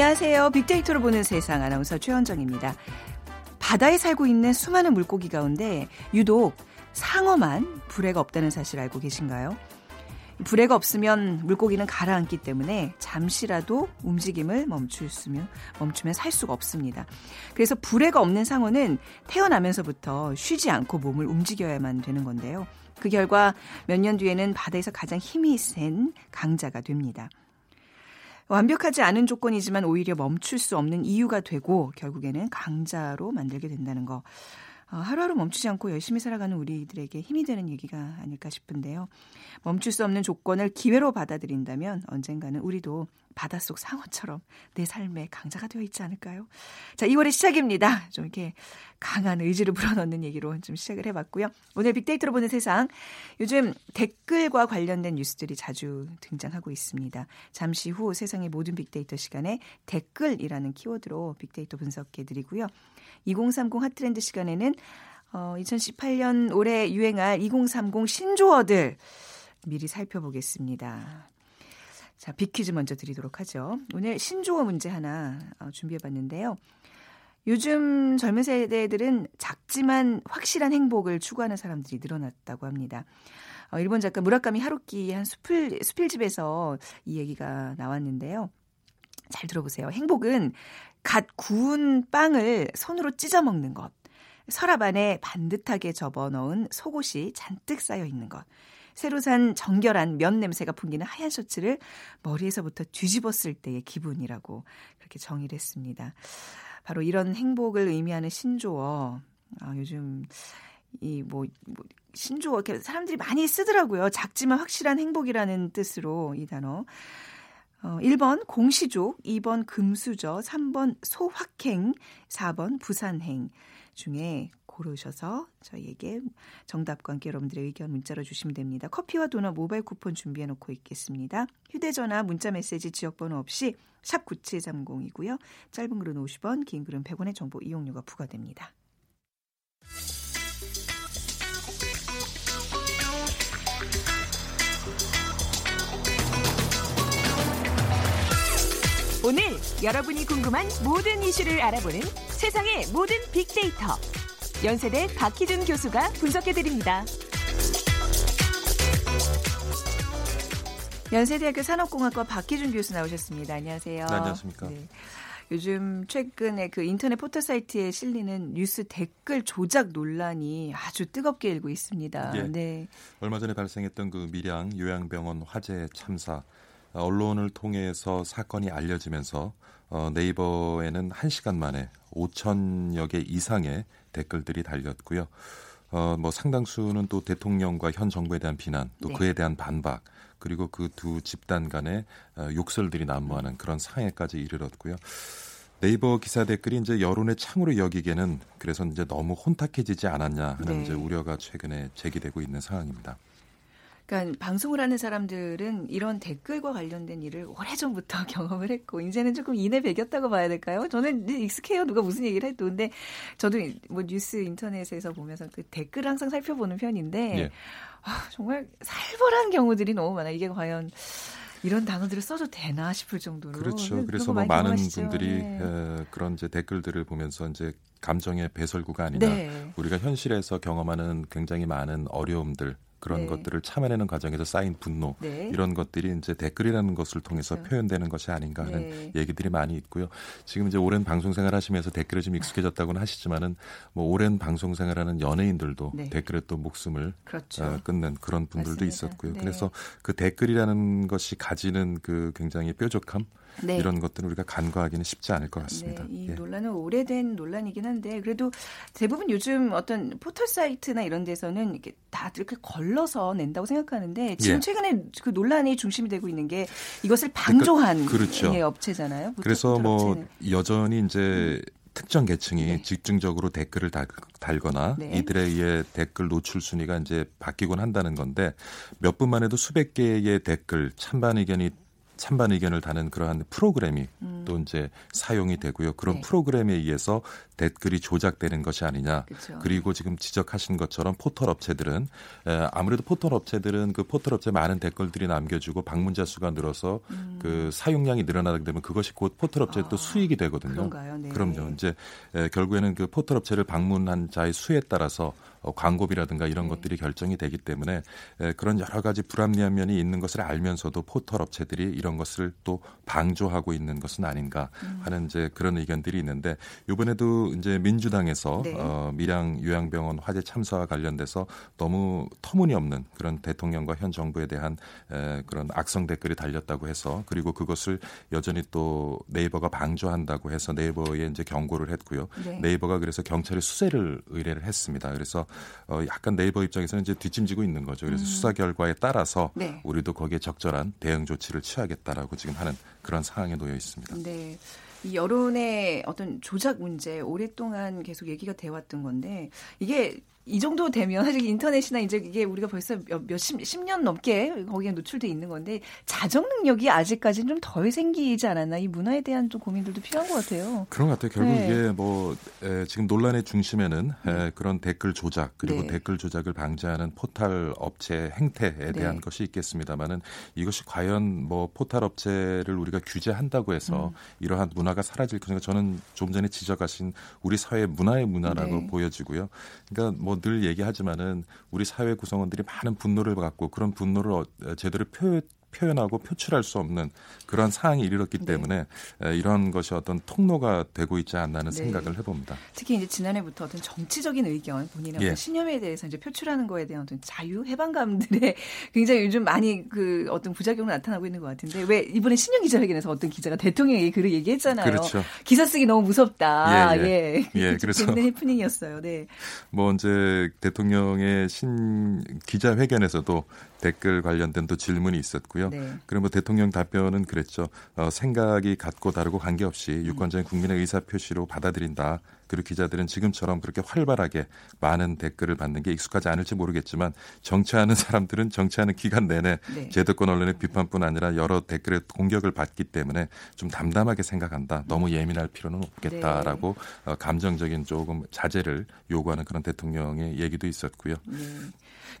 안녕하세요. 빅데이터로 보는 세상 아나운서 최현정입니다. 바다에 살고 있는 수많은 물고기 가운데 유독 상어만 불에가 없다는 사실 알고 계신가요? 불에가 없으면 물고기는 가라앉기 때문에 잠시라도 움직임을 멈추면 멈추면 살 수가 없습니다. 그래서 불에가 없는 상어는 태어나면서부터 쉬지 않고 몸을 움직여야만 되는 건데요. 그 결과 몇 년 뒤에는 바다에서 가장 힘이 센 강자가 됩니다. 완벽하지 않은 조건이지만 오히려 멈출 수 없는 이유가 되고 결국에는 강자로 만들게 된다는 거. 어, 하루하루 멈추지 않고 열심히 살아가는 우리들에게 힘이 되는 얘기가 아닐까 싶은데요. 멈출 수 없는 조건을 기회로 받아들인다면 언젠가는 우리도 바닷속 상어처럼 내 삶의 강자가 되어 있지 않을까요? 자, 2월의 시작입니다. 좀 이렇게 강한 의지를 불어넣는 얘기로 좀 시작을 해봤고요. 오늘 빅데이터로 보는 세상. 요즘 댓글과 관련된 뉴스들이 자주 등장하고 있습니다. 잠시 후 세상의 모든 빅데이터 시간에 댓글이라는 키워드로 빅데이터 분석해 드리고요. 2030 핫트렌드 시간에는 어, 2018년 올해 유행할 2030 신조어들 미리 살펴보겠습니다. 자, 빅퀴즈 먼저 드리도록 하죠. 오늘 신조어 문제 하나 어, 준비해 봤는데요. 요즘 젊은 세대들은 작지만 확실한 행복을 추구하는 사람들이 늘어났다고 합니다. 어, 일본 작가 무라카미 하루키 한 수필, 수필집에서 이 얘기가 나왔는데요. 잘 들어보세요. 행복은 갓 구운 빵을 손으로 찢어 먹는 것. 서랍 안에 반듯하게 접어 넣은 속옷이 잔뜩 쌓여 있는 것. 새로 산 정결한 면 냄새가 풍기는 하얀 셔츠를 머리에서부터 뒤집었을 때의 기분이라고 그렇게 정의를 했습니다. 바로 이런 행복을 의미하는 신조어. 아, 요즘 이뭐 뭐 신조어 이렇게 사람들이 많이 쓰더라고요. 작지만 확실한 행복이라는 뜻으로 이 단어. 어, 1번 공시족, 2번 금수저, 3번 소확행, 4번 부산행 중에 고르셔서 저희에게 정답과 함께 여러분들의 의견 문자로 주시면 됩니다. 커피와 도넛 모바일 쿠폰 준비해 놓고 있겠습니다. 휴대전화, 문자 메시지, 지역번호 없이 샵 9730이고요. 짧은 글은 50원, 긴 글은 100원의 정보 이용료가 부과됩니다. 오늘 여러분이 궁금한 모든 이슈를 알아보는 세상의 모든 빅데이터. 연세대 박희준 교수가 분석해드립니다. 연세대학교 산업공학과 박희준 교수 나오셨습니다. 안녕하세요. 네, 안녕하십니까. 네. 요즘 최근에 그 인터넷 포털 사이트에 실리는 뉴스 댓글 조작 논란이 아주 뜨겁게 일고 있습니다. 네. 네. 얼마 전에 발생했던 그 밀양 요양병원 화재 참사 언론을 통해서 사건이 알려지면서 어, 네이버에는 1시간 만에 5천여 개 이상의 댓글들이 달렸고요. 어, 뭐 상당수는 또 대통령과 현 정부에 대한 비난, 또 네. 그에 대한 반박, 그리고 그 두 집단 간의 어, 욕설들이 난무하는 그런 상해까지 이르렀고요. 네이버 기사 댓글이 이제 여론의 창으로 여기기에는 그래서 이제 너무 혼탁해지지 않았냐 하는 네. 이제 우려가 최근에 제기되고 있는 상황입니다. 그러니까 방송을 하는 사람들은 이런 댓글과 관련된 일을 오래전부터 경험을 했고 이제는 조금 인해 배겼다고 봐야 될까요? 저는 익숙해요. 누가 무슨 얘기를 해도 근데 저도 뭐 뉴스 인터넷에서 보면서 그 댓글 항상 살펴보는 편인데 예. 아, 정말 살벌한 경우들이 너무 많아. 이게 과연 이런 단어들을 써도 되나 싶을 정도로 그렇죠. 그래서 뭐 많은 경험하시죠. 분들이 네. 에, 그런 이제 댓글들을 보면서 이제 감정의 배설구가 아니라 네. 우리가 현실에서 경험하는 굉장히 많은 어려움들 그런 네. 것들을 참아내는 과정에서 쌓인 분노 네. 이런 것들이 이제 댓글이라는 것을 통해서 그렇죠. 표현되는 것이 아닌가 하는 네. 얘기들이 많이 있고요. 지금 이제 오랜 방송 생활 하시면서 댓글에 좀 익숙해졌다고는 하시지만은 뭐 오랜 방송 생활하는 연예인들도 네. 댓글에 또 목숨을 그렇죠. 어, 끊는 그런 분들도 맞습니다. 있었고요. 네. 그래서 그 댓글이라는 것이 가지는 그 굉장히 뾰족함 네. 이런 것들은 우리가 간과하기는 쉽지 않을 것 같습니다. 네, 이 예. 논란은 오래된 논란이긴 한데 그래도 대부분 요즘 어떤 포털 사이트나 이런 데서는 이렇게 다 이렇게 걸 러서 낸다고 생각하는데 지금 예. 최근에 그 논란이 중심이 되고 있는 게 이것을 방조한 그러니까, 그렇죠. 예, 업체잖아요. 그래서 뭐 업체는. 여전히 이제 음. 특정 계층이 네. 집중적으로 댓글을 달, 달거나 네. 이들에 의해 댓글 노출 순위가 이제 바뀌곤 한다는 건데 몇 분만 해도 수백 개의 댓글 찬반 의견이 찬반 의견을 다는 그러한 프로그램이 음. 또 이제 사용이 되고요. 그런 네. 프로그램에 의해서 댓글이 조작되는 것이 아니냐. 그렇죠. 그리고 지금 지적하신 것처럼 포털 업체들은 에, 아무래도 포털 업체들은 그 포털 업체 많은 댓글들이 남겨주고 방문자 수가 늘어서 음. 그 사용량이 늘어나게 되면 그것이 곧 포털 업체의 아, 또 수익이 되거든요. 그런가요? 네. 그럼요. 이제 에, 결국에는 그 포털 업체를 방문한 자의 수에 따라서 어, 광고비라든가 이런 네. 것들이 결정이 되기 때문에 에, 그런 여러 가지 불합리한 면이 있는 것을 알면서도 포털 업체들이 이런 것을 또 방조하고 있는 것은 아닌가 음. 하는 이제 그런 의견들이 있는데 이번에도 이제 민주당에서 네. 어, 밀양 요양병원 화재 참사와 관련돼서 너무 터무니없는 그런 대통령과 현 정부에 대한 에, 그런 악성 댓글이 달렸다고 해서 그리고 그것을 여전히 또 네이버가 방조한다고 해서 네이버에 이제 경고를 했고요. 네. 네이버가 그래서 경찰에 수사를 의뢰를 했습니다. 그래서 어, 약간 네이버 입장에서는 이제 뒷짐지고 있는 거죠. 그래서 음. 수사 결과에 따라서 네. 우리도 거기에 적절한 대응 조치를 취하겠다라고 지금 하는 그런 상황에 놓여 있습니다. 네. 이 여론의 어떤 조작 문제 오랫동안 계속 얘기가 돼 왔던 건데 이게 이 정도 되면 사실 인터넷이나 이제 이게 우리가 벌써 몇십 십 년 넘게 거기에 노출돼 있는 건데 자정 능력이 아직까지는 좀 덜 생기지 않았나 이 문화에 대한 좀 고민들도 필요한 것 같아요. 그런 것 같아요. 결국 네. 이게 뭐 에, 지금 논란의 중심에는 에, 네. 그런 댓글 조작 그리고 네. 댓글 조작을 방지하는 포털 업체 행태에 대한 네. 것이 있겠습니다만은 이것이 과연 뭐 포털 업체를 우리가 규제한다고 해서 음. 이러한 문화가 사라질 것인가 저는 좀 전에 지적하신 우리 사회 문화의 문화라고 네. 보여지고요. 그러니까 뭐 늘 얘기하지만은 우리 사회 구성원들이 많은 분노를 갖고 그런 분노를 어, 제대로 표, 표현하고 표출할 수 없는 그런 상황이 이르렀기 네. 때문에 이런 것이 어떤 통로가 되고 있지 않나는 네. 생각을 해봅니다. 특히 이제 지난해부터 어떤 정치적인 의견 본인의 예. 신념에 대해서 이제 표출하는 거에 대한 어떤 자유 해방감들의 굉장히 요즘 많이 그 어떤 부작용을 나타나고 있는 것 같은데 왜 이번에 신년 기자회견에서 어떤 기자가 대통령에게 글을 얘기했잖아요. 그렇죠. 기사 쓰기 너무 무섭다. 예, 예. 예. 예 그래서 재밌는 해프닝이었어요. 네. 뭐 이제 대통령의 신 기자회견에서도 댓글 관련된 또 질문이 있었고요. 네. 그리고 뭐 대통령 답변은 그랬죠. 어, 생각이 같고 다르고 관계없이 유권자인 국민의 의사 표시로 받아들인다. 그리고 기자들은 지금처럼 그렇게 활발하게 많은 댓글을 받는 게 익숙하지 않을지 모르겠지만 정치하는 사람들은 정치하는 기간 내내 네. 제도권 언론의 비판뿐 아니라 여러 댓글의 공격을 받기 때문에 좀 담담하게 생각한다. 너무 예민할 필요는 없겠다라고 네. 어, 감정적인 조금 자제를 요구하는 그런 대통령의 얘기도 있었고요. 네.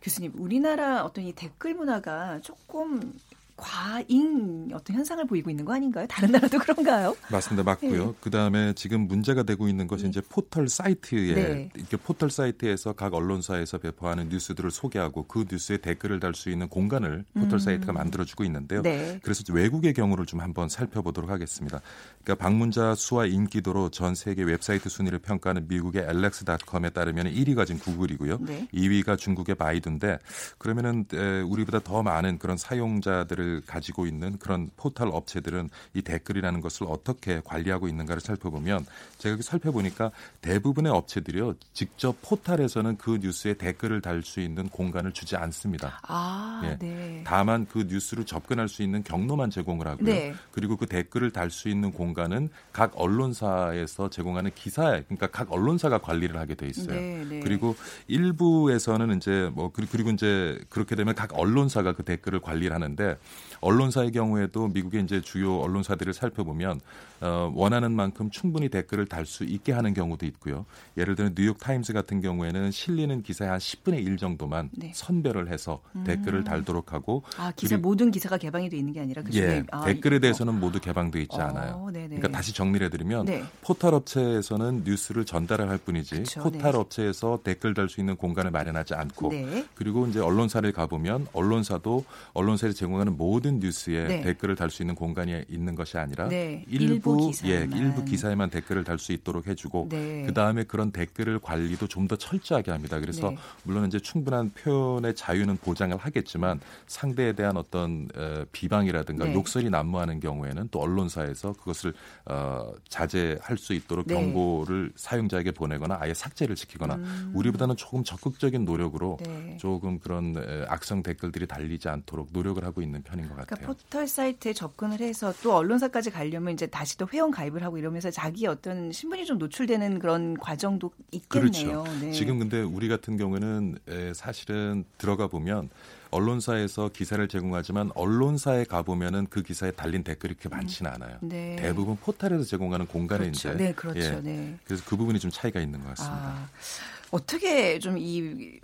교수님, 우리나라 어떤 이 댓글 문화가 조금 과잉 어떤 현상을 보이고 있는 거 아닌가요? 다른 나라도 그런가요? 맞습니다. 맞고요. 네. 그다음에 지금 문제가 되고 있는 것이 네. 이제 포털 사이트에 네. 이렇게 포털 사이트에서 각 언론사에서 배포하는 뉴스들을 소개하고 그 뉴스에 댓글을 달 수 있는 공간을 포털 음. 사이트가 만들어 주고 있는데요. 네. 그래서 외국의 경우를 좀 한번 살펴보도록 하겠습니다. 그러니까 방문자 수와 인기도로 전 세계 웹사이트 순위를 평가하는 미국의 alexa.com에 따르면 1위가 지금 구글이고요. 2위가 중국의 바이두인데 그러면은 우리보다 더 많은 그런 사용자들을 가지고 있는 그런 포털 업체들은 이 댓글이라는 것을 어떻게 관리하고 있는가를 살펴보면 제가 살펴보니까 대부분의 업체들이요 직접 포털에서는 그 뉴스에 댓글을 달 수 있는 공간을 주지 않습니다. 아, 예. 네. 다만 그 뉴스를 접근할 수 있는 경로만 제공을 하고요. 네. 그리고 그 댓글을 달 수 있는 공간은 각 언론사에서 제공하는 기사에 그러니까 각 언론사가 관리를 하게 돼 있어요. 네, 네. 그리고 일부에서는 이제 뭐 그리고 이제 그렇게 되면 각 언론사가 그 댓글을 관리를 하는데 언론사의 경우에도 미국의 이제 주요 언론사들을 살펴보면 어, 원하는 만큼 충분히 댓글을 달 수 있게 하는 경우도 있고요. 예를 들어 뉴욕 타임스 같은 경우에는 실리는 기사의 한 10분의 1 정도만 네. 선별을 해서 음. 댓글을 달도록 하고 아 기사 모든 기사가 개방이 돼 있는 게 아니라 그 예, 아, 댓글에 대해서는 어. 모두 개방돼 있지 어, 않아요. 네네. 그러니까 다시 정리를 해드리면 네. 포털 업체에서는 뉴스를 전달을 할 뿐이지 그쵸, 포털 네. 업체에서 댓글 달 수 있는 공간을 마련하지 않고 네. 그리고 이제 언론사를 가보면 언론사도 언론사에 제공하는 모든 뉴스에 네. 댓글을 달 수 있는 공간이 있는 것이 아니라 네. 일부, 일부 예 일부 기사에만 댓글을 달 수 있도록 해주고 네. 그 다음에 그런 댓글을 관리도 좀 더 철저하게 합니다. 그래서 네. 물론 이제 충분한 표현의 자유는 보장을 하겠지만 상대에 대한 어떤 어, 비방이라든가 네. 욕설이 난무하는 경우에는 또 언론사에서 그것을 어, 자제할 수 있도록 네. 경고를 사용자에게 보내거나 아예 삭제를 시키거나 음. 우리보다는 조금 적극적인 노력으로 조금 그런 악성 댓글들이 달리지 않도록 노력을 하고 있는 편인 것 그러니까 같아요. 그러니까 포털 사이트에 접근을 해서 또 언론사까지 가려면 이제 다시 또 회원 가입을 하고 이러면서 자기 어떤 신분이 좀 노출되는 그런 과정도 있겠네요. 그렇죠. 네. 지금 근데 우리 같은 경우는 에, 사실은 들어가 보면 언론사에서 기사를 제공하지만 언론사에 가 보면은 그 기사에 달린 댓글이 그렇게 많지는 않아요. 네. 대부분 포털에서 제공하는 공간에 그렇죠. 이제 네, 그렇죠. 예. 네. 그래서 그 부분이 좀 차이가 있는 것 같습니다. 아, 어떻게 좀 이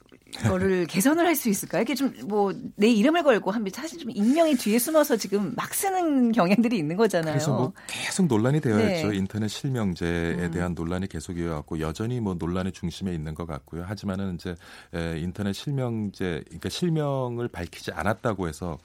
거를 개선을 할 수 있을까요? 이렇게 좀 뭐 내 이름을 걸고 하면 사실 좀 익명이 뒤에 숨어서 지금 막 쓰는 경향들이 있는 거잖아요. 그래서 뭐 계속 논란이 되어 네. 있죠. 인터넷 실명제에 음. 대한 논란이 계속 이어왔고 여전히 뭐 논란의 중심에 있는 것 같고요. 하지만은 이제 인터넷 실명제 그러니까 실명을 밝히지 않았다고 해서 어,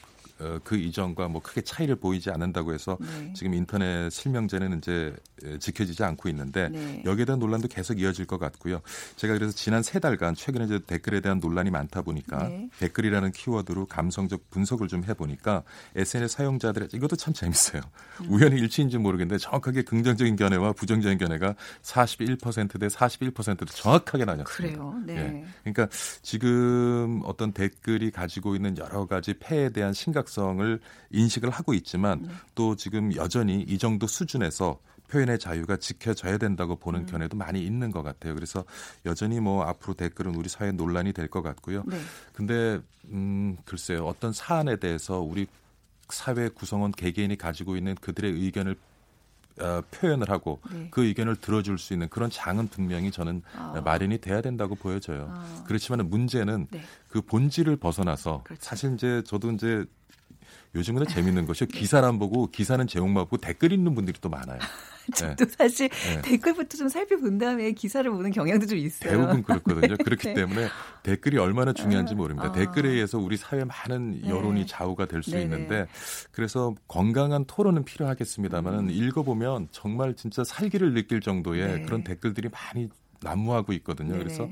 그 이전과 뭐 크게 차이를 보이지 않는다고 해서 네. 지금 인터넷 실명제는 이제 지켜지지 않고 있는데 네. 여기에 대한 논란도 계속 이어질 것 같고요. 제가 그래서 지난 세 달간 최근에 이제 댓글에 대한 논란이 많다 보니까 네. 댓글이라는 키워드로 감성적 분석을 좀 해보니까 SNS 사용자들의 이것도 참 재밌어요. 음. 우연히 일치인지 모르겠는데 정확하게 긍정적인 견해와 부정적인 견해가 41%대 41%도 정확하게 나뉘었습니다. 그래요. 네. 예. 그러니까 지금 어떤 댓글이 가지고 있는 여러 가지 폐에 대한 심각 심각성을 인식을 하고 있지만 네. 또 지금 여전히 이 정도 수준에서 표현의 자유가 지켜져야 된다고 보는 음. 견해도 많이 있는 것 같아요. 그래서 여전히 뭐 앞으로 댓글은 우리 사회 논란이 될 것 같고요. 네. 근데 음 글쎄요. 어떤 사안에 대해서 우리 사회 구성원 개개인이 가지고 있는 그들의 의견을 어, 표현을 하고 네. 그 의견을 들어줄 수 있는 그런 장은 분명히 저는 아. 마련이 돼야 된다고 보여져요. 아. 그렇지만 문제는 네. 그 본질을 벗어나서 그렇죠. 사실 이제 저도 이제 요즘은 재밌는 것이 기사를 안 보고 기사는 제목만 보고 댓글 읽는 분들이 또 많아요. 저도 네. 사실 네. 댓글부터 좀 살펴본 다음에 기사를 보는 경향도 좀 있어요. 대부분 그렇거든요. 네. 그렇기 때문에 댓글이 얼마나 중요한지 모릅니다. 아. 댓글에 의해서 우리 사회 많은 네. 여론이 좌우가 될 수 있는데 그래서 건강한 토론은 필요하겠습니다만 은 음. 읽어보면 정말 진짜 살기를 느낄 정도의 네. 그런 댓글들이 많이 난무하고 있거든요. 그래서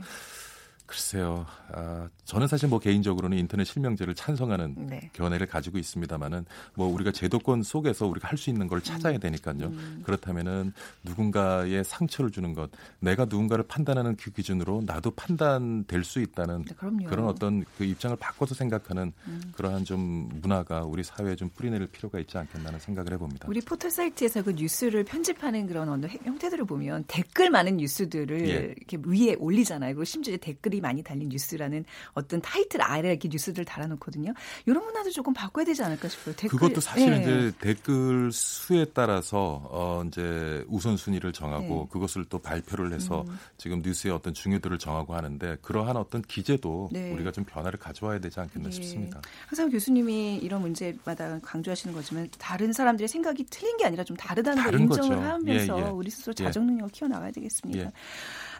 글쎄요. 아, 저는 사실 뭐 개인적으로는 인터넷 실명제를 찬성하는 네. 견해를 가지고 있습니다만은 뭐 우리가 제도권 속에서 우리가 할 수 있는 걸 찾아야 음. 되니까요. 음. 그렇다면은 누군가의 상처를 주는 것, 내가 누군가를 판단하는 그 기준으로 나도 판단될 수 있다는 네, 그런 어떤 그 입장을 바꿔서 생각하는 음. 그러한 좀 문화가 우리 사회에 좀 뿌리내릴 필요가 있지 않겠나는 생각을 해봅니다. 우리 포털 사이트에서 그 뉴스를 편집하는 그런 어느 형태들을 보면 댓글 많은 뉴스들을 예. 이렇게 위에 올리잖아요. 그리고 심지어 댓글이 댓글이 많이 달린 뉴스라는 어떤 타이틀 아래 이렇게 뉴스들 달아놓거든요. 이런 문화도 조금 바꿔야 되지 않을까 싶어요. 댓글, 그것도 사실 네. 이제 댓글 수에 따라서 어 이제 우선순위를 정하고 네. 그것을 또 발표를 해서 음. 지금 뉴스의 어떤 중요도를 정하고 하는데 그러한 어떤 기제도 네. 우리가 좀 변화를 가져와야 되지 않겠나 네. 싶습니다. 항상 교수님이 이런 문제마다 강조하시는 거지만 다른 사람들의 생각이 틀린 게 아니라 좀 다르다는 걸 인정을 거죠. 하면서 예, 예. 우리 스스로 자정 능력을 키워나가야 되겠습니다.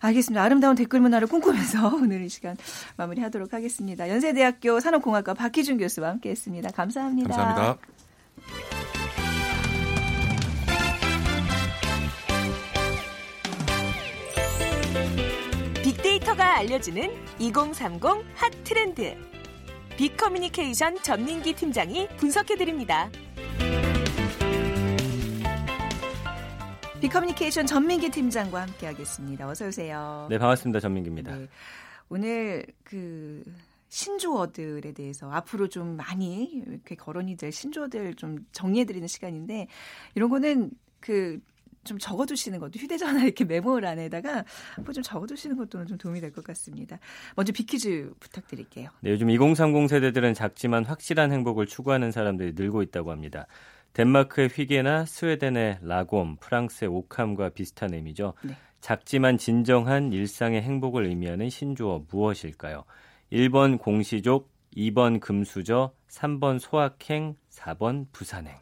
예. 알겠습니다. 아름다운 댓글 문화를 꿈꾸면서 오늘 이 시간 마무리하도록 하겠습니다. 연세대학교 산업공학과 박희준 교수와 함께했습니다. 감사합니다. 감사합니다. 빅데이터가 알려주는 2030 핫 트렌드. 빅커뮤니케이션 전민기 팀장이 분석해드립니다. 비커뮤니케이션 전민기 팀장과 함께하겠습니다. 어서 오세요. 네, 반갑습니다. 전민기입니다. 네, 오늘 그 신조어들에 대해서 앞으로 좀 많이 이렇게 거론이 될 신조어들 좀 정리해드리는 시간인데 이런 거는 그 좀 적어두시는 것도 휴대전화 이렇게 메모를 안에다가 뭐 좀 적어두시는 것도 좀 도움이 될 것 같습니다. 먼저 비키즈 부탁드릴게요. 네, 요즘 2030 세대들은 작지만 확실한 행복을 추구하는 사람들이 늘고 있다고 합니다. 덴마크의 휘게나 스웨덴의 라곰, 프랑스의 오캄과 비슷한 의미죠. 네. 작지만 진정한 일상의 행복을 의미하는 신조어 무엇일까요? 1번 공시족, 2번 금수저, 3번 소확행, 4번 부산행.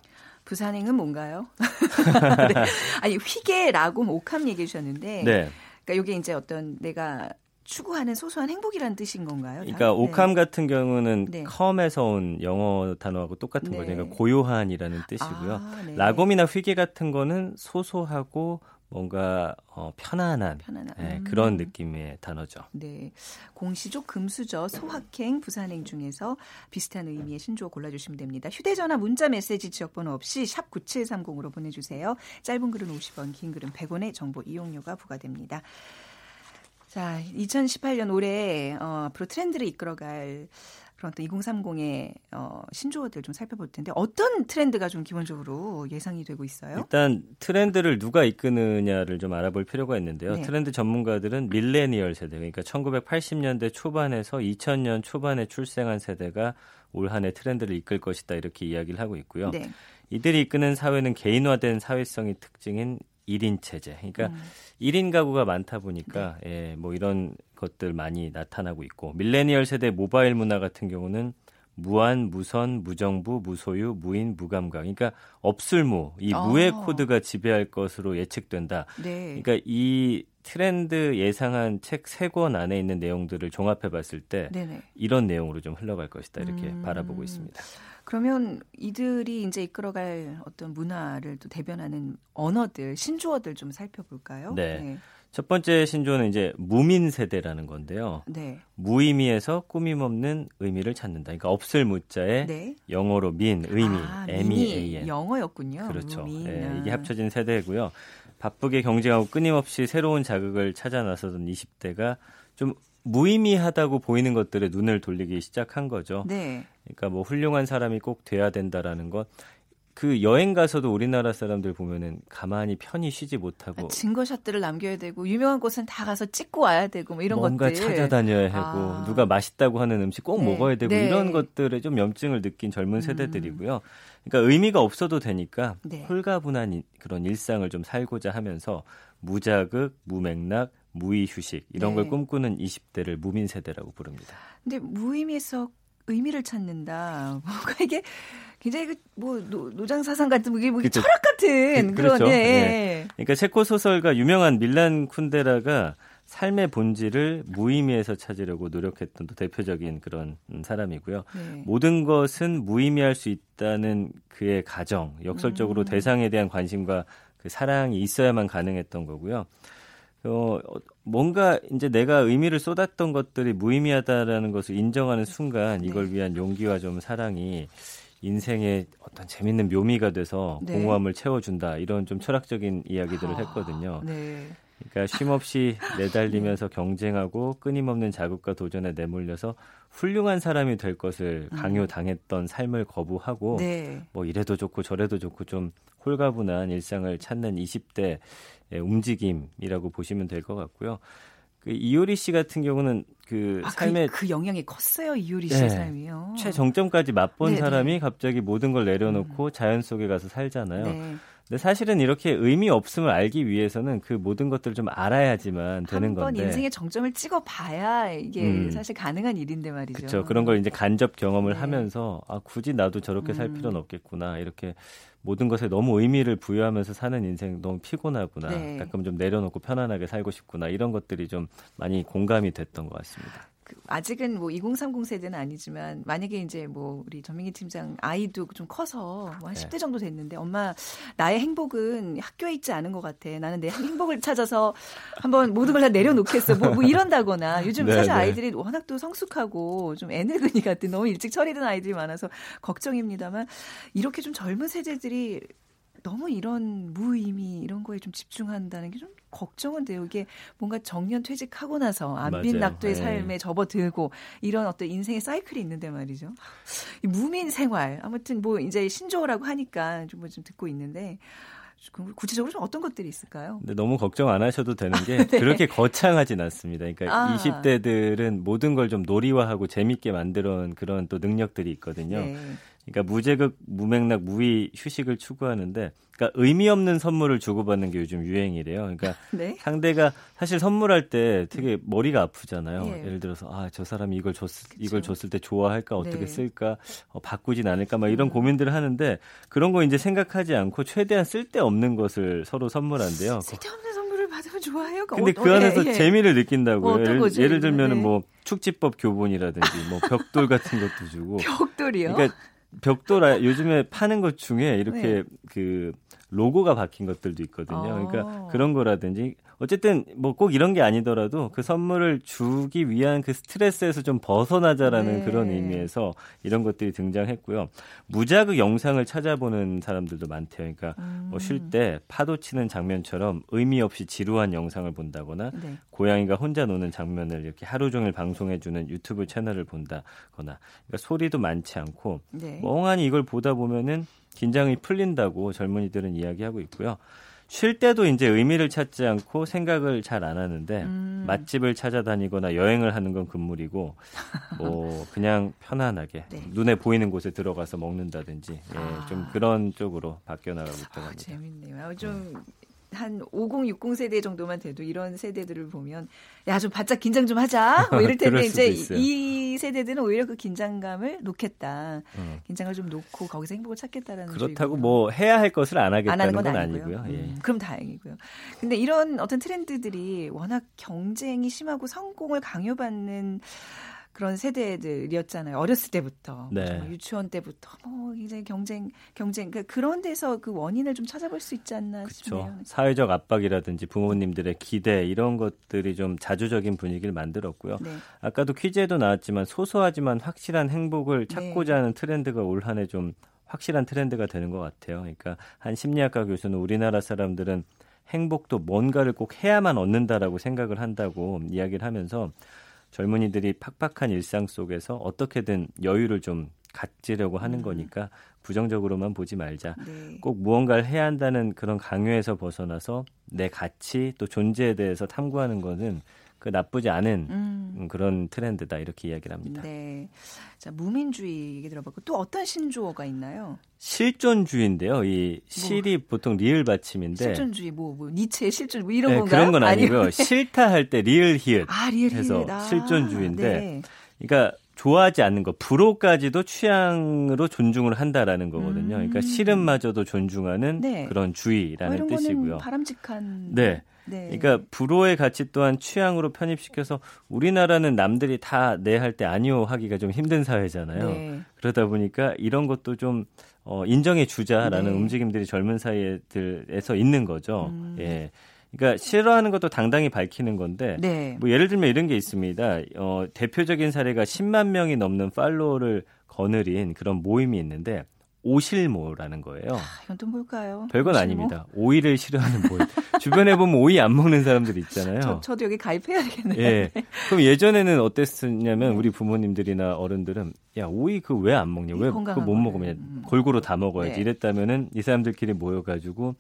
부산행은 뭔가요? 네. 아니 휘게, 라곰, 오캄 얘기해 주셨는데 네. 그러니까 이게 이제 어떤 내가 추구하는 소소한 행복이라는 뜻인 건가요? 다? 그러니까 오캄 네. 같은 경우는 네. 컴에서 온 영어 단어하고 똑같은 네. 거죠. 그러니까 고요한이라는 뜻이고요. 아, 네. 라곰이나 휘게 같은 거는 소소하고 뭔가 어, 편안한, 편안한. 네, 음. 그런 느낌의 단어죠. 네, 공시족, 금수저, 소확행, 부산행 중에서 비슷한 의미의 신조어 골라주시면 됩니다. 휴대전화, 문자, 메시지 지역번호 없이 샵 9730으로 보내주세요. 짧은 글은 50원, 긴 글은 100원의 정보 이용료가 부과됩니다. 자, 2018년 올해 어, 앞으로 트렌드를 이끌어갈 그런 또 2030의 어, 신조어들 좀 살펴볼 텐데 어떤 트렌드가 좀 기본적으로 예상이 되고 있어요? 일단 트렌드를 누가 이끄느냐를 좀 알아볼 필요가 있는데요. 네. 트렌드 전문가들은 밀레니얼 세대, 그러니까 1980년대 초반에서 2000년 초반에 출생한 세대가 올 한해 트렌드를 이끌 것이다 이렇게 이야기를 하고 있고요. 네. 이들이 이끄는 사회는 개인화된 사회성이 특징인 1인 체제. 그러니까 음. 1인 가구가 많다 보니까 네. 예, 뭐 이런 것들 많이 나타나고 있고 밀레니얼 세대 모바일 문화 같은 경우는 무한, 무선, 무정부, 무소유, 무인, 무감각. 그러니까 없을무, 이 아. 무의 코드가 지배할 것으로 예측된다. 네. 그러니까 이 트렌드 예상한 책 세 권 안에 있는 내용들을 종합해 봤을 때 네네. 이런 내용으로 좀 흘러갈 것이다. 이렇게 음. 바라보고 있습니다. 그러면 이들이 이제 이끌어갈 어떤 문화를 또 대변하는 언어들, 신조어들 좀 살펴볼까요? 네. 네. 첫 번째 신조어는 이제 무민 세대라는 건데요. 네. 무의미에서 꾸밈 없는 의미를 찾는다. 그러니까 없을 무자에 네. 영어로 민 의미 아, M-E-A-N. 영어였군요. 그렇죠. 네, 이게 합쳐진 세대고요. 바쁘게 경쟁하고 끊임없이 새로운 자극을 찾아 나서던 20대가 좀 무의미하다고 보이는 것들에 눈을 돌리기 시작한 거죠. 네. 그러니까 뭐 훌륭한 사람이 꼭 돼야 된다라는 것. 그 여행 가서도 우리나라 사람들 보면은 가만히 편히 쉬지 못하고 아, 증거샷들을 남겨야 되고 유명한 곳은 다 가서 찍고 와야 되고 뭐 이런 뭔가 것들 뭔가 찾아다녀야 하고 아. 누가 맛있다고 하는 음식 꼭 네. 먹어야 되고 네. 이런 것들에 좀 염증을 느낀 젊은 음. 세대들이고요. 그러니까 의미가 없어도 되니까 네. 홀가분한 그런 일상을 좀 살고자 하면서 무자극, 무맥락, 무의 휴식 이런 네. 걸 꿈꾸는 20대를 무민 세대라고 부릅니다. 근데 무의미에서 의미를 찾는다. 뭔가 이게 굉장히 그뭐 노장 사상 같은 게뭐 그렇죠. 철학 같은 그, 그런 그렇죠. 예. 네. 그러니까 체코 소설가 유명한 밀란 쿤데라가 삶의 본질을 무의미에서 찾으려고 노력했던 또 대표적인 그런 사람이고요. 네. 모든 것은 무의미할 수 있다는 그의 가정, 역설적으로 음. 대상에 대한 관심과 그 사랑이 있어야만 가능했던 거고요. 어, 뭔가 이제 내가 의미를 쏟았던 것들이 무의미하다라는 것을 인정하는 순간 네. 이걸 위한 용기와 좀 사랑이 인생의 어떤 재밌는 묘미가 돼서 네. 공허함을 채워준다 이런 좀 철학적인 이야기들을 아, 했거든요. 네. 그러니까 쉼없이 내달리면서 경쟁하고 끊임없는 자극과 도전에 내몰려서 훌륭한 사람이 될 것을 음. 강요당했던 삶을 거부하고 네. 뭐 이래도 좋고 저래도 좋고 좀 홀가분한 일상을 찾는 20대 움직임이라고 보시면 될 것 같고요. 그 이효리 씨 같은 경우는 그 아, 삶의 그, 그, 영향이 컸어요 이효리 씨의 네, 삶이요. 최정점까지 맛본 네, 네. 사람이 갑자기 모든 걸 내려놓고 음. 자연 속에 가서 살잖아요. 네. 근데 사실은 이렇게 의미 없음을 알기 위해서는 그 모든 것들을 좀 알아야지만 되는 건데. 한번 인생의 정점을 찍어봐야 이게 음. 사실 가능한 일인데 말이죠. 그렇죠. 그런 걸 이제 간접 경험을 네. 하면서 아 굳이 나도 저렇게 살 음. 필요는 없겠구나 이렇게 모든 것에 너무 의미를 부여하면서 사는 인생 너무 피곤하구나. 네. 가끔 좀 내려놓고 편안하게 살고 싶구나. 이런 것들이 좀 많이 공감이 됐던 것 같습니다. 그 아직은 뭐 2030 세대는 아니지만 만약에 이제 뭐 우리 전민기 팀장 아이도 좀 커서 뭐한 네. 10대 정도 됐는데 엄마 나의 행복은 학교에 있지 않은 것 같아. 나는 내 행복을 찾아서 한번 모든 걸 다 내려놓겠어. 뭐, 뭐 이런다거나 요즘 네, 사실 네. 아이들이 워낙 또 성숙하고 좀 애늙은이 같은 너무 일찍 처리된 아이들이 많아서 걱정입니다만 이렇게 좀 젊은 세대들이 너무 이런 무의미 이런 거에 좀 집중한다는 게 좀 걱정은 돼요. 이게 뭔가 정년 퇴직하고 나서 안빈 낙도의 네. 삶에 접어들고 이런 어떤 인생의 사이클이 있는데 말이죠. 이 무민 생활 아무튼 뭐 이제 신조어라고 하니까 좀, 좀 듣고 있는데 구체적으로 좀 어떤 것들이 있을까요? 근데 너무 걱정 안 하셔도 되는 게 네. 그렇게 거창하진 않습니다. 그러니까 아. 20대들은 모든 걸 좀 놀이화하고 재밌게 만들어 온 그런 또 능력들이 있거든요. 네. 그러니까 무제극, 무맥락, 무의 휴식을 추구하는데, 그러니까 의미 없는 선물을 주고받는 게 요즘 유행이래요. 그러니까 네? 상대가 사실 선물할 때 되게 머리가 아프잖아요. 예. 를 들어서 아 저 사람이 이걸 줬 이걸 줬을 때 좋아할까 어떻게 네. 쓸까 어, 바꾸진 않을까 막 이런 음. 고민들을 하는데 그런 거 이제 생각하지 않고 최대한 쓸데 없는 것을 서로 선물한대요. 쓸데없는 선물을 받으면 좋아해요. 근데 그 안에서 예. 재미를 느낀다고요. 뭐 예를, 예를 들면은 네. 뭐 축지법 교본이라든지 뭐 벽돌 같은 것도 주고 벽돌이요? 그러니까 벽돌 요즘에 파는 것 중에 이렇게 네. 그 로고가 박힌 것들도 있거든요. 그러니까 어. 그런 거라든지 어쨌든 뭐 꼭 이런 게 아니더라도 그 선물을 주기 위한 그 스트레스에서 좀 벗어나자라는 네. 그런 의미에서 이런 것들이 등장했고요. 무자극 영상을 찾아보는 사람들도 많대요. 그러니까 음. 뭐쉴 때 파도 치는 장면처럼 의미 없이 지루한 영상을 본다거나 네. 고양이가 혼자 노는 장면을 이렇게 하루 종일 방송해주는 유튜브 채널을 본다거나 그러니까 소리도 많지 않고 네. 멍하니 이걸 보다 보면은 긴장이 풀린다고 젊은이들은 이야기하고 있고요. 쉴 때도 이제 의미를 찾지 않고 생각을 잘 안 하는데 음. 맛집을 찾아다니거나 여행을 하는 건 금물이고 뭐 그냥 편안하게 네. 눈에 보이는 곳에 들어가서 먹는다든지 예, 아. 좀 그런 쪽으로 바뀌어 나가고 있다고 아, 합니다. 재밌네요. 좀 음. 한 5060 세대 정도만 돼도 이런 세대들을 보면 야 좀 바짝 긴장 좀 하자 뭐 이럴 텐데 이제 있어요. 이 세대들은 오히려 그 긴장감을 놓겠다 음. 긴장을 좀 놓고 거기서 행복을 찾겠다라는 그렇다고 뭐 해야 할 것을 안 하겠다는 안 건, 건, 아니고요. 아니고요. 예. 음, 그럼 다행이고요. 근데 이런 어떤 트렌드들이 워낙 경쟁이 심하고 성공을 강요받는 그런 세대들이었잖아요. 어렸을 때부터 네. 유치원 때부터 뭐 굉장히 경쟁 경쟁 그러니까 그런 데서 그 원인을 좀 찾아볼 수 있지 않나. 싶네요. 사회적 압박이라든지 부모님들의 기대 이런 것들이 좀 자주적인 분위기를 만들었고요. 네. 아까도 퀴즈에도 나왔지만 소소하지만 확실한 행복을 찾고자 네. 하는 트렌드가 올 한 해 좀 확실한 트렌드가 되는 것 같아요. 그러니까 한 심리학과 교수는 우리나라 사람들은 행복도 뭔가를 꼭 해야만 얻는다라고 생각을 한다고 이야기를 하면서 젊은이들이 팍팍한 일상 속에서 어떻게든 여유를 좀 갖지려고 하는 음. 거니까 부정적으로만 보지 말자. 네. 꼭 무언가를 해야 한다는 그런 강요에서 벗어나서 내 가치 또 존재에 대해서 탐구하는 것은 그 나쁘지 않은 음. 그런 트렌드다 이렇게 이야기를 합니다. 네. 자 무민주의 얘기 들어봤고 또 어떤 신조어가 있나요? 실존주의인데요. 이 실이 뭐, 보통 리을 받침인데 실존주의 뭐, 뭐 니체의 실존 뭐 이런 네, 건가요? 그런 건 아니고요. 싫다 할 때 리을 히읗 아, 리을 해서 아, 실존주의인데 네. 그러니까 좋아하지 않는 거 불호까지도 취향으로 존중을 한다라는 거거든요. 그러니까 음. 싫음마저도 존중하는 네. 그런 주의라는 어, 뜻이고요. 바람직한 네. 네. 그러니까 불호의 가치 또한 취향으로 편입시켜서 우리나라는 남들이 다내할때 아니오 하기가 좀 힘든 사회잖아요. 네. 그러다 보니까 이런 것도 좀 어, 인정해 주자라는 네. 움직임들이 젊은 사이에들에서 있는 거죠. 음. 예. 그러니까 싫어하는 것도 당당히 밝히는 건데 네. 뭐 예를 들면 이런 게 있습니다. 어, 대표적인 사례가 10만 명이 넘는 팔로워를 거느린 그런 모임이 있는데 오실모라는 거예요. 아, 이건 또 뭘까요? 별건 오실모? 아닙니다. 오이를 싫어하는 모임. 주변에 보면 오이 안 먹는 사람들 있잖아요. 저, 저도 여기 가입해야겠네요. 예. 그럼 예전에는 어땠었냐면 우리 부모님들이나 어른들은 야 오이 그 왜 안 먹냐? 왜 그거 못 먹으면 음. 골고루 다 먹어야지. 네. 이랬다면은 이 사람들끼리 모여가지고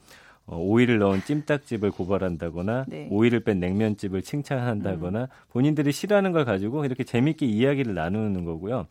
어, 오이를 넣은 찜닭집을 고발한다거나 네. 오이를 뺀 냉면집을 칭찬한다거나 음. 본인들이 싫어하는 걸 가지고 이렇게 재밌게 이야기를 나누는 거고요.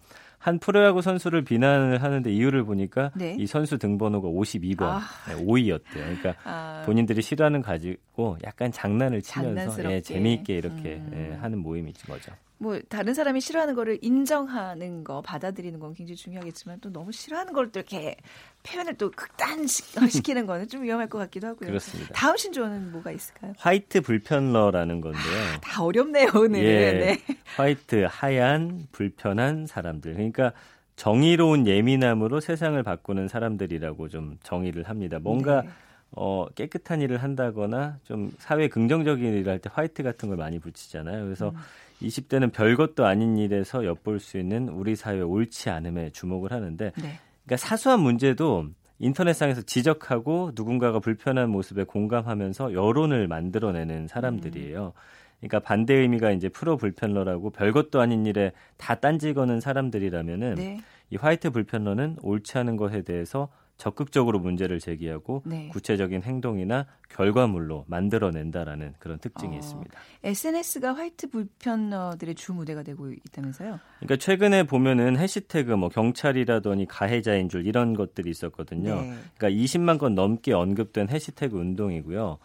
한 프로야구 선수를 비난을 하는데 이유를 보니까 네. 이 선수 등번호가 52번 아. 네, 5위였대요. 그러니까 아. 본인들이 싫어하는 가지고 약간 장난을 치면서 예, 재미있게 이렇게 음. 예, 하는 모임이 거죠. 뭐 다른 사람이 싫어하는 거를 인정하는 거 받아들이는 건 굉장히 중요하겠지만 또 너무 싫어하는 걸 또 이렇게 표현을 또 극단시키는 거는 좀 위험할 것 같기도 하고요. 그렇습니다. 다음 신조어는 뭐가 있을까요? 화이트 불편러라는 건데요. 아, 다 어렵네요 오늘. 예, 네. 화이트 하얀 불편한 사람들. 그러니까 정의로운 예민함으로 세상을 바꾸는 사람들이라고 좀 정의를 합니다. 뭔가 네. 어, 깨끗한 일을 한다거나 좀 사회 긍정적인 일을 할 때 화이트 같은 걸 많이 붙이잖아요. 그래서 음. 20대는 별것도 아닌 일에서 엿볼 수 있는 우리 사회 옳지 않음에 주목을 하는데 네. 그러니까 사소한 문제도 인터넷상에서 지적하고 누군가가 불편한 모습에 공감하면서 여론을 만들어내는 사람들이에요. 그러니까 반대 의미가 이제 프로 불편러라고 별것도 아닌 일에 다 딴지 거는 사람들이라면은 네. 이 화이트 불편러는 옳지 않은 것에 대해서 적극적으로 문제를 제기하고 네. 구체적인 행동이나 결과물로 만들어낸다라는 그런 특징이 어, 있습니다. SNS가 화이트 불편러들의 주 무대가 되고 있다면서요? 그러니까 최근에 보면은 해시태그 뭐 경찰이라더니 가해자인 줄 이런 것들이 있었거든요. 네. 그러니까 20만 건 넘게 언급된 해시태그 운동이고요.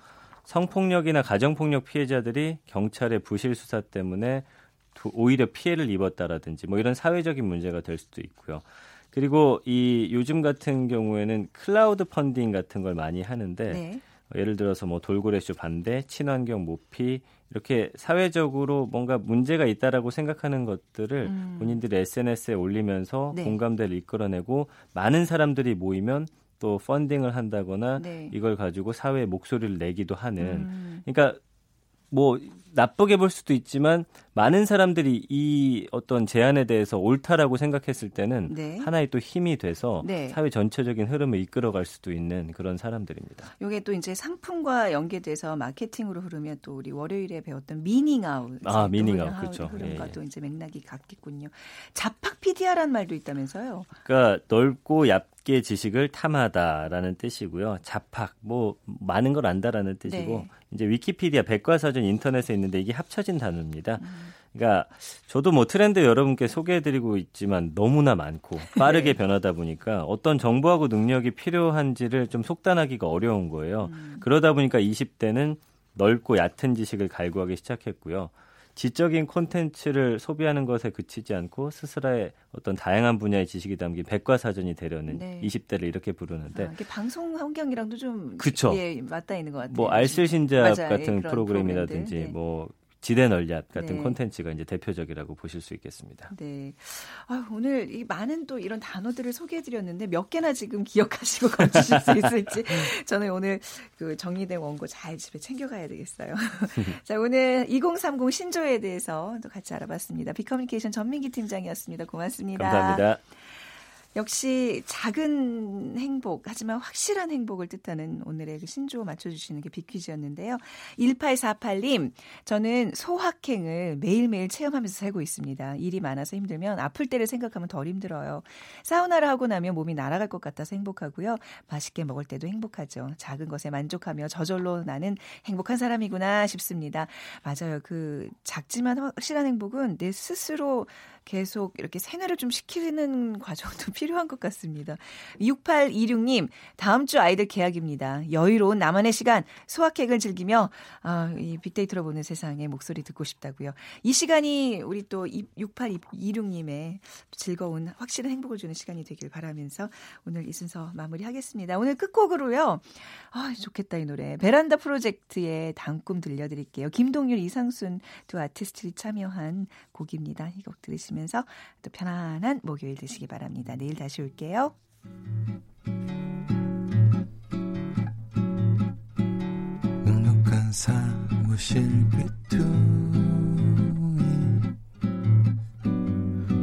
성폭력이나 가정폭력 피해자들이 경찰의 부실 수사 때문에 오히려 피해를 입었다라든지 뭐 이런 사회적인 문제가 될 수도 있고요. 그리고 이 요즘 같은 경우에는 클라우드 펀딩 같은 걸 많이 하는데 네. 예를 들어서 뭐 돌고래쇼 반대, 친환경 모피 이렇게 사회적으로 뭔가 문제가 있다라고 생각하는 것들을 음. 본인들이 SNS에 올리면서 네. 공감대를 이끌어내고 많은 사람들이 모이면 또 펀딩을 한다거나 네. 이걸 가지고 사회에 목소리를 내기도 하는 음. 그러니까 뭐 나쁘게 볼 수도 있지만 많은 사람들이 이 어떤 제안에 대해서 옳다라고 생각했을 때는 네. 하나의 또 힘이 돼서 네. 사회 전체적인 흐름을 이끌어갈 수도 있는 그런 사람들입니다. 이게 또 이제 상품과 연계돼서 마케팅으로 흐르면 또 우리 월요일에 배웠던 meaning out, 아 meaning out 그렇죠. 흐름과도 예. 이제 맥락이 같겠군요. 잡학피디아라는 말도 있다면서요? 그러니까 넓고 얇게 지식을 탐하다라는 뜻이고요. 잡학 뭐 많은 걸 안다라는 뜻이고 네. 이제 위키피디아 백과사전 인터넷에 있는데 이게 합쳐진 단어입니다. 음. 그러니까 저도 뭐 트렌드 여러분께 소개해드리고 있지만 너무나 많고 빠르게 네. 변하다 보니까 어떤 정보하고 능력이 필요한지를 좀 속단하기가 어려운 거예요. 음. 그러다 보니까 20대는 넓고 얕은 지식을 갈구하기 시작했고요. 지적인 콘텐츠를 소비하는 것에 그치지 않고 스스로의 어떤 다양한 분야의 지식이 담긴 백과사전이 되려는 네. 20대를 이렇게 부르는데 아, 방송 환경이랑도 좀 그쵸. 예, 맞닿아 있는 것 같아요. 뭐 알쓸신잡 같은 예, 프로그램이라든지 네. 뭐 지대널리앗 같은 네. 콘텐츠가 이제 대표적이라고 보실 수 있겠습니다. 네. 아, 오늘 이 많은 또 이런 단어들을 소개해 드렸는데 몇 개나 지금 기억하시고 건지실 수 있을지 저는 오늘 그 정리된 원고 잘 집에 챙겨가야 되겠어요. 자, 오늘 2030 신조에 대해서 또 같이 알아봤습니다. 비커뮤니케이션 전민기 팀장이었습니다. 고맙습니다. 감사합니다. 역시 작은 행복, 하지만 확실한 행복을 뜻하는 오늘의 그 신조어 맞춰주시는 게 비퀴즈였는데요. 1848님, 저는 소확행을 매일매일 체험하면서 살고 있습니다. 일이 많아서 힘들면 아플 때를 생각하면 덜 힘들어요. 사우나를 하고 나면 몸이 날아갈 것 같아서 행복하고요. 맛있게 먹을 때도 행복하죠. 작은 것에 만족하며 저절로 나는 행복한 사람이구나 싶습니다. 맞아요. 그 작지만 확실한 행복은 내 스스로 계속 이렇게 생활을 좀 시키는 과정도 필요한 것 같습니다. 6826님, 다음 주 아이들 개학입니다. 여유로운 나만의 시간, 소확행을 즐기며, 아, 이 빅데이터로 보는 세상에 목소리 듣고 싶다고요. 이 시간이 우리 또 6826님의 즐거운, 확실한 행복을 주는 시간이 되길 바라면서 오늘 이 순서 마무리하겠습니다. 오늘 끝곡으로요. 아, 좋겠다, 이 노래. 베란다 프로젝트의 단꿈 들려드릴게요. 김동률, 이상순 두 아티스트들이 참여한 곡입니다. 이 곡 들으시면 들으시면서 또 편안한 목요일 되시기 바랍니다. 내일 다시 올게요. 눅눅한 사무실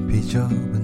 비좁은